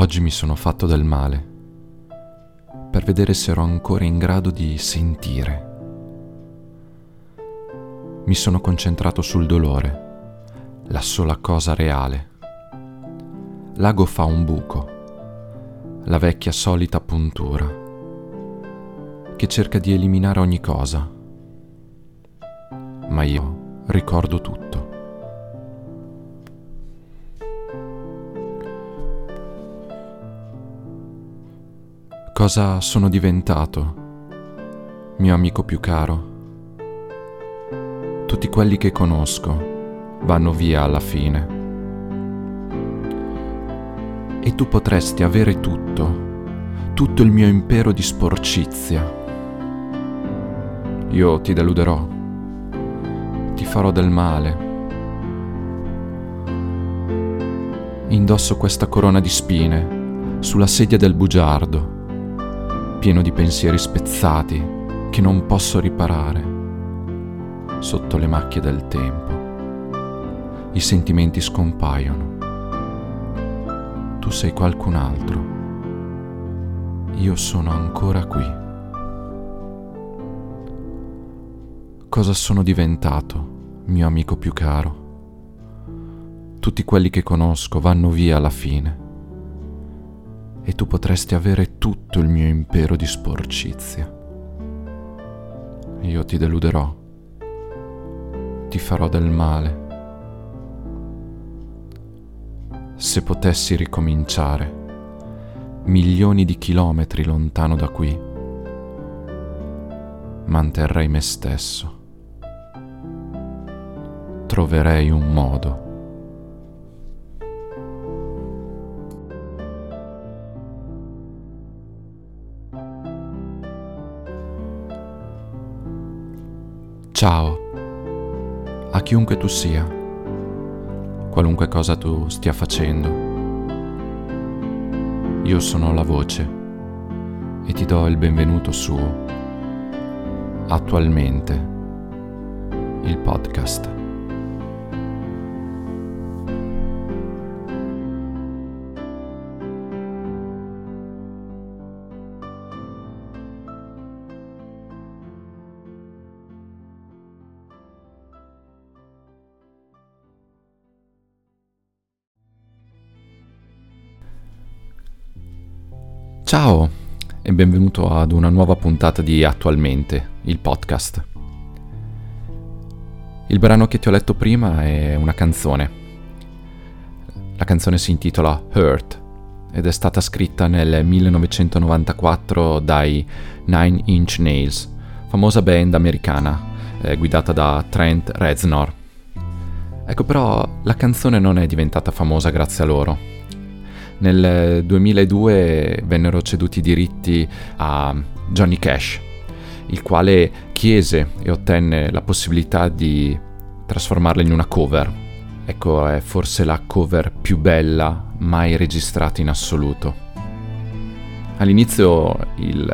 Oggi mi sono fatto del male per vedere se ero ancora in grado di sentire. Mi sono concentrato sul dolore, la sola cosa reale. L'ago fa un buco, la vecchia solita puntura, che cerca di eliminare ogni cosa. Ma io ricordo tutto. Cosa sono diventato, mio amico più caro? Tutti quelli che conosco vanno via alla fine. E tu potresti avere tutto, tutto il mio impero di sporcizia. Io ti deluderò, ti farò del male. Indosso questa corona di spine sulla sedia del bugiardo pieno di pensieri spezzati che non posso riparare. Sotto le macchie del tempo, i sentimenti scompaiono. Tu sei qualcun altro. Io sono ancora qui. Cosa sono diventato, mio amico più caro? Tutti quelli che conosco vanno via alla fine e tu potresti avere tutto il mio impero di sporcizia. Io ti deluderò, ti farò del male. Se potessi ricominciare, milioni di chilometri lontano da qui, manterrei me stesso. Troverei un modo Ciao a chiunque tu sia, qualunque cosa tu stia facendo. Io sono la voce e ti do il benvenuto su Attualmente, il podcast. Ciao e benvenuto ad una nuova puntata di Attualmente, il podcast. Il brano che ti ho letto prima è una canzone. La canzone si intitola Hurt ed è stata scritta nel 1994 dai Nine Inch Nails, famosa band americana eh, guidata da Trent Reznor. Ecco però la canzone non è diventata famosa grazie a loro nel 2002 vennero ceduti i diritti a Johnny Cash, il quale chiese e ottenne la possibilità di trasformarla in una cover. Ecco, è forse la cover più bella mai registrata in assoluto. All'inizio il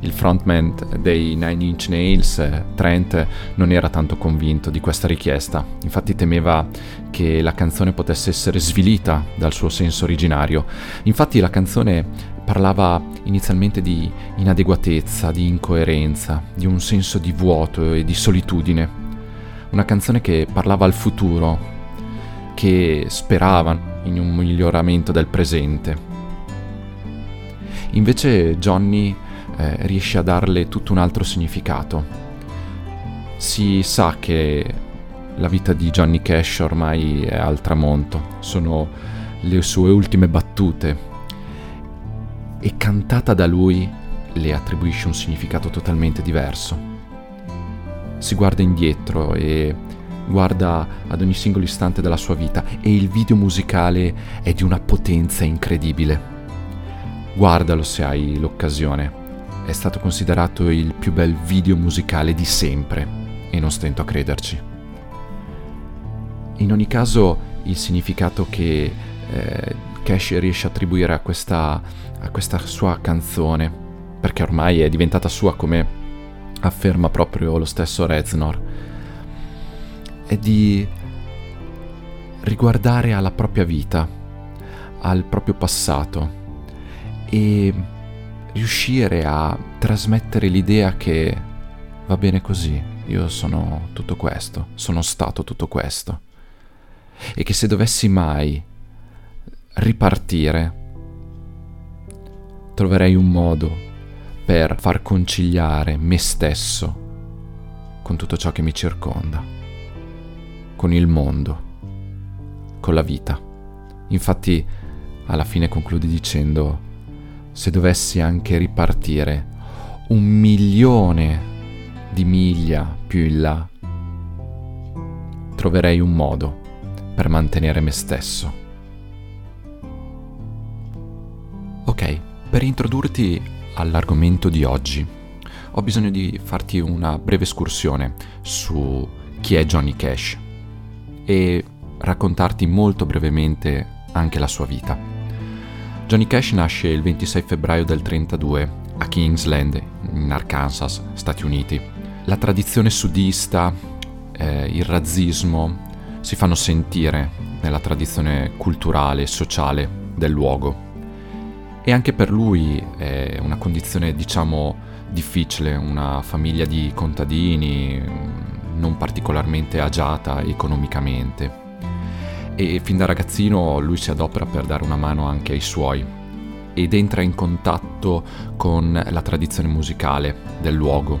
il frontman dei Nine Inch Nails, Trent, non era tanto convinto di questa richiesta, infatti temeva che la canzone potesse essere svilita dal suo senso originario. Infatti la canzone parlava inizialmente di inadeguatezza, di incoerenza, di un senso di vuoto e di solitudine. Una canzone che parlava al futuro, che sperava in un miglioramento del presente. Invece Johnny eh, riesce a darle tutto un altro significato. Si sa che la vita di Johnny Cash ormai è al tramonto, sono le sue ultime battute e cantata da lui le attribuisce un significato totalmente diverso. Si guarda indietro e guarda ad ogni singolo istante della sua vita e il video musicale è di una potenza incredibile. Guardalo se hai l'occasione è stato considerato il più bel video musicale di sempre e non stento a crederci. In ogni caso, il significato che eh, Cash riesce a attribuire a questa, a questa sua canzone, perché ormai è diventata sua come afferma proprio lo stesso Reznor, è di riguardare alla propria vita, al proprio passato e riuscire a trasmettere l'idea che va bene così, io sono tutto questo, sono stato tutto questo e che se dovessi mai ripartire troverei un modo per far conciliare me stesso con tutto ciò che mi circonda, con il mondo, con la vita. Infatti, alla fine conclude dicendo, se dovessi anche ripartire un milione di miglia più in là, troverei un modo per mantenere me stesso. Ok, per introdurti all'argomento di oggi, ho bisogno di farti una breve escursione su chi è Johnny Cash e raccontarti molto brevemente anche la sua vita. Johnny Cash nasce il 26 febbraio del 32 a Kingsland, in Arkansas, Stati Uniti. La tradizione sudista, eh, il razzismo si fanno sentire nella tradizione culturale e sociale del luogo e anche per lui è una condizione, diciamo, difficile, una famiglia di contadini non particolarmente agiata economicamente. E fin da ragazzino lui si adopera per dare una mano anche ai suoi ed entra in contatto con la tradizione musicale del luogo,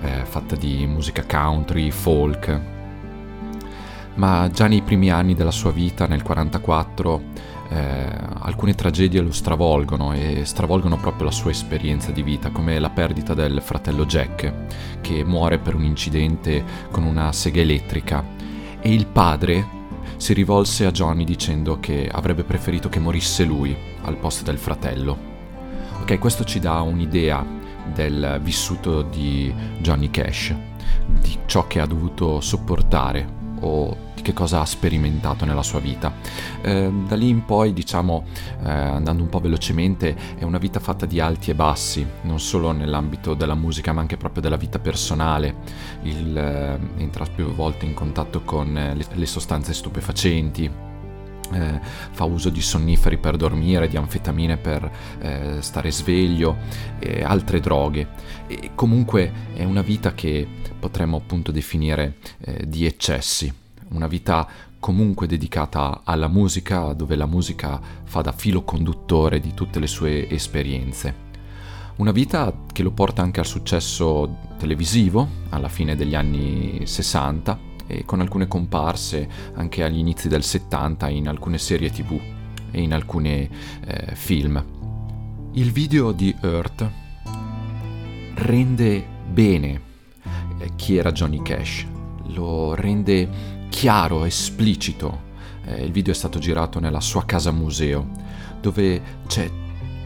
eh, fatta di musica country, folk. Ma già nei primi anni della sua vita, nel 1944, eh, alcune tragedie lo stravolgono e stravolgono proprio la sua esperienza di vita, come la perdita del fratello Jack, che muore per un incidente con una sega elettrica, e il padre si rivolse a Johnny dicendo che avrebbe preferito che morisse lui al posto del fratello. Ok, questo ci dà un'idea del vissuto di Johnny Cash, di ciò che ha dovuto sopportare o che cosa ha sperimentato nella sua vita. Eh, da lì in poi, diciamo, eh, andando un po' velocemente, è una vita fatta di alti e bassi, non solo nell'ambito della musica, ma anche proprio della vita personale. Il, eh, entra più volte in contatto con eh, le, le sostanze stupefacenti, eh, fa uso di sonniferi per dormire, di anfetamine per eh, stare sveglio e altre droghe. E comunque è una vita che potremmo appunto definire eh, di eccessi, una vita comunque dedicata alla musica, dove la musica fa da filo conduttore di tutte le sue esperienze. Una vita che lo porta anche al successo televisivo alla fine degli anni 60 e con alcune comparse anche agli inizi del 70 in alcune serie tv e in alcuni eh, film. Il video di Earth rende bene eh, chi era Johnny Cash, lo rende chiaro, esplicito. Eh, il video è stato girato nella sua casa museo, dove c'è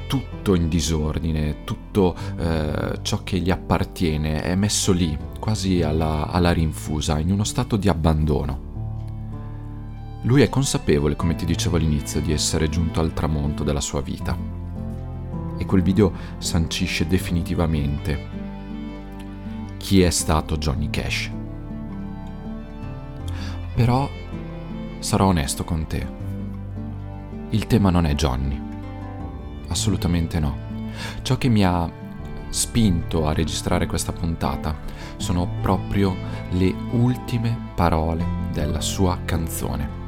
tutto in disordine, tutto eh, ciò che gli appartiene è messo lì, quasi alla, alla rinfusa, in uno stato di abbandono. Lui è consapevole, come ti dicevo all'inizio, di essere giunto al tramonto della sua vita. E quel video sancisce definitivamente chi è stato Johnny Cash. Però sarò onesto con te. Il tema non è Johnny. Assolutamente no. Ciò che mi ha spinto a registrare questa puntata sono proprio le ultime parole della sua canzone.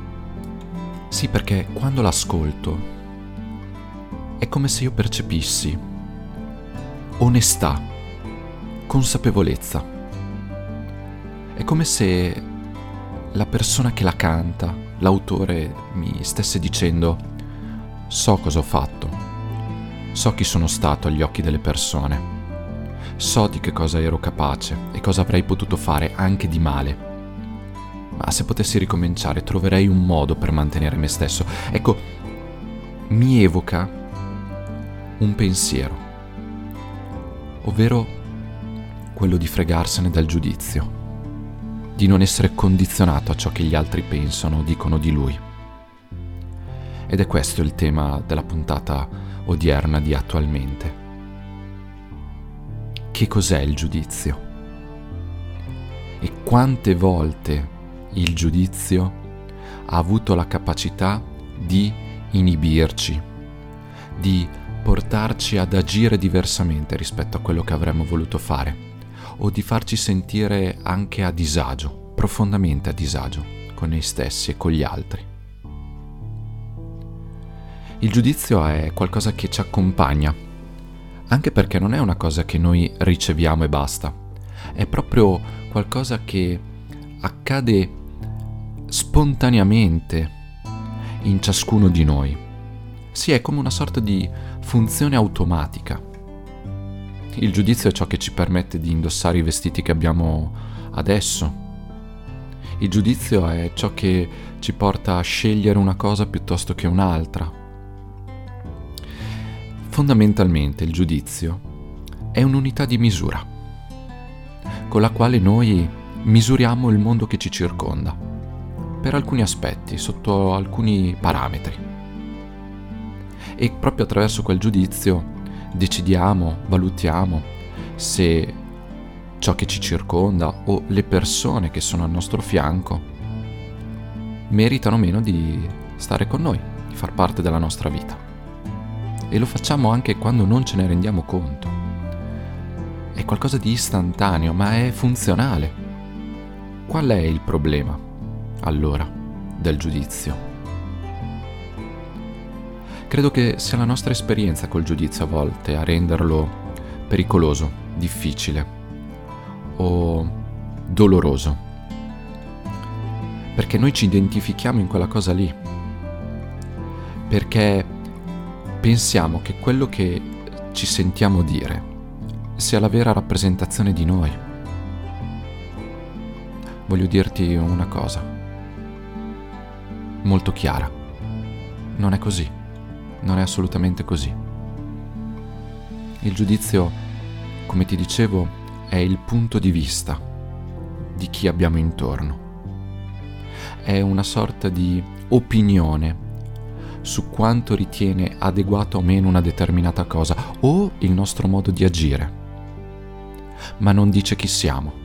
Sì, perché quando l'ascolto è come se io percepissi onestà, consapevolezza. È come se la persona che la canta, l'autore, mi stesse dicendo so cosa ho fatto, so chi sono stato agli occhi delle persone, so di che cosa ero capace e cosa avrei potuto fare anche di male. Ma se potessi ricominciare troverei un modo per mantenere me stesso. Ecco, mi evoca un pensiero, ovvero quello di fregarsene dal giudizio di non essere condizionato a ciò che gli altri pensano o dicono di lui. Ed è questo il tema della puntata odierna di attualmente. Che cos'è il giudizio? E quante volte il giudizio ha avuto la capacità di inibirci, di portarci ad agire diversamente rispetto a quello che avremmo voluto fare o di farci sentire anche a disagio, profondamente a disagio con noi stessi e con gli altri. Il giudizio è qualcosa che ci accompagna, anche perché non è una cosa che noi riceviamo e basta, è proprio qualcosa che accade spontaneamente in ciascuno di noi. Sì, è come una sorta di funzione automatica. Il giudizio è ciò che ci permette di indossare i vestiti che abbiamo adesso. Il giudizio è ciò che ci porta a scegliere una cosa piuttosto che un'altra. Fondamentalmente il giudizio è un'unità di misura con la quale noi misuriamo il mondo che ci circonda, per alcuni aspetti, sotto alcuni parametri e proprio attraverso quel giudizio decidiamo, valutiamo se ciò che ci circonda o le persone che sono al nostro fianco meritano meno di stare con noi, di far parte della nostra vita. E lo facciamo anche quando non ce ne rendiamo conto. È qualcosa di istantaneo, ma è funzionale. Qual è il problema, allora, del giudizio? Credo che sia la nostra esperienza col giudizio a volte a renderlo pericoloso, difficile o doloroso. Perché noi ci identifichiamo in quella cosa lì. Perché pensiamo che quello che ci sentiamo dire sia la vera rappresentazione di noi. Voglio dirti una cosa molto chiara. Non è così non è assolutamente così. Il giudizio, come ti dicevo, è il punto di vista di chi abbiamo intorno. È una sorta di opinione su quanto ritiene adeguato o meno una determinata cosa o il nostro modo di agire, ma non dice chi siamo.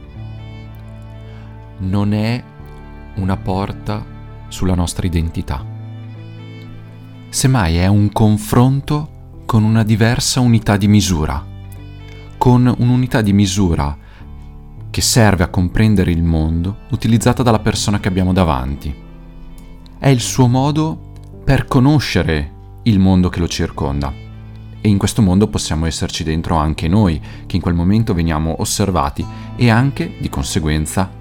Non è una porta sulla nostra identità semmai è un confronto con una diversa unità di misura, con un'unità di misura che serve a comprendere il mondo utilizzata dalla persona che abbiamo davanti. È il suo modo per conoscere il mondo che lo circonda. E in questo mondo possiamo esserci dentro anche noi, che in quel momento veniamo osservati e anche, di conseguenza,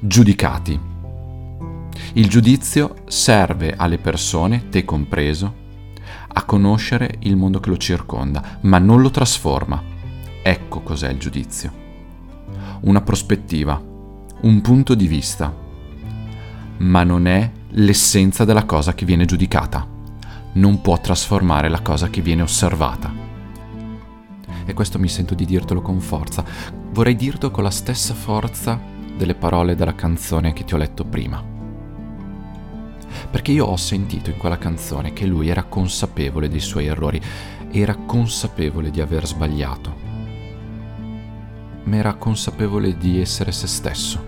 giudicati. Il giudizio serve alle persone, te compreso, a conoscere il mondo che lo circonda, ma non lo trasforma. Ecco cos'è il giudizio. Una prospettiva, un punto di vista, ma non è l'essenza della cosa che viene giudicata. Non può trasformare la cosa che viene osservata. E questo mi sento di dirtelo con forza. Vorrei dirtelo con la stessa forza delle parole della canzone che ti ho letto prima perché io ho sentito in quella canzone che lui era consapevole dei suoi errori, era consapevole di aver sbagliato, ma era consapevole di essere se stesso,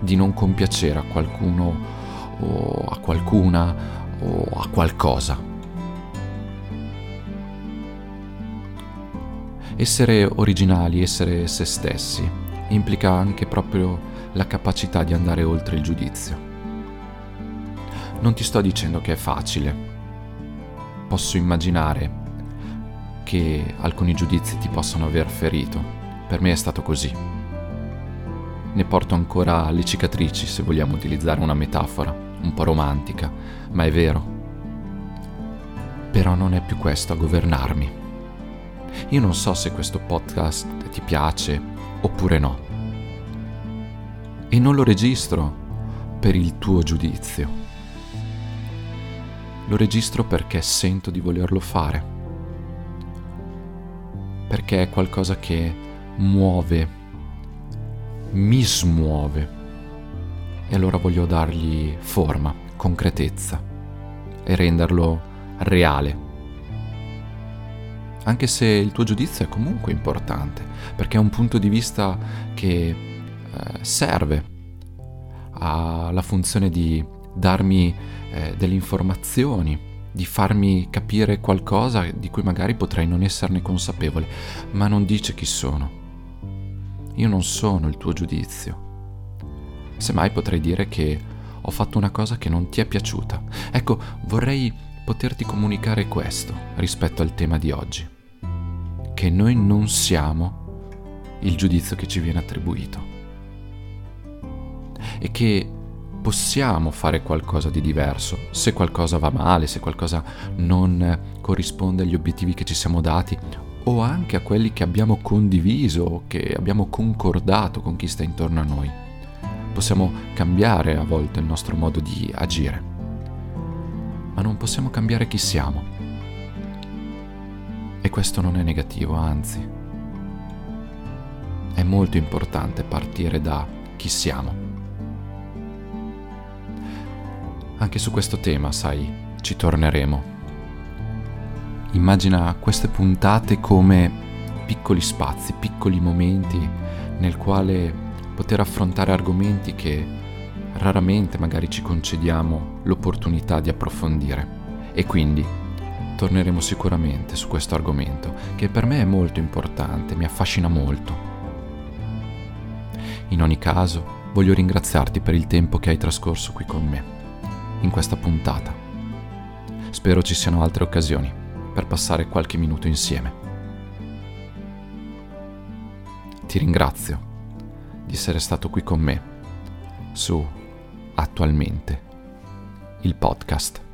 di non compiacere a qualcuno o a qualcuna o a qualcosa. Essere originali, essere se stessi, implica anche proprio la capacità di andare oltre il giudizio. Non ti sto dicendo che è facile. Posso immaginare che alcuni giudizi ti possano aver ferito. Per me è stato così. Ne porto ancora le cicatrici, se vogliamo utilizzare una metafora, un po' romantica, ma è vero. Però non è più questo a governarmi. Io non so se questo podcast ti piace oppure no. E non lo registro per il tuo giudizio lo registro perché sento di volerlo fare, perché è qualcosa che muove, mi smuove e allora voglio dargli forma, concretezza e renderlo reale. Anche se il tuo giudizio è comunque importante, perché è un punto di vista che eh, serve alla funzione di darmi eh, delle informazioni di farmi capire qualcosa di cui magari potrei non esserne consapevole, ma non dice chi sono. Io non sono il tuo giudizio. Semmai potrei dire che ho fatto una cosa che non ti è piaciuta. Ecco, vorrei poterti comunicare questo rispetto al tema di oggi. Che noi non siamo il giudizio che ci viene attribuito. E che possiamo fare qualcosa di diverso, se qualcosa va male, se qualcosa non corrisponde agli obiettivi che ci siamo dati o anche a quelli che abbiamo condiviso, che abbiamo concordato con chi sta intorno a noi. Possiamo cambiare a volte il nostro modo di agire, ma non possiamo cambiare chi siamo. E questo non è negativo, anzi, è molto importante partire da chi siamo. Anche su questo tema, sai, ci torneremo. Immagina queste puntate come piccoli spazi, piccoli momenti nel quale poter affrontare argomenti che raramente magari ci concediamo l'opportunità di approfondire. E quindi torneremo sicuramente su questo argomento, che per me è molto importante, mi affascina molto. In ogni caso, voglio ringraziarti per il tempo che hai trascorso qui con me in questa puntata. Spero ci siano altre occasioni per passare qualche minuto insieme. Ti ringrazio di essere stato qui con me su Attualmente, il podcast.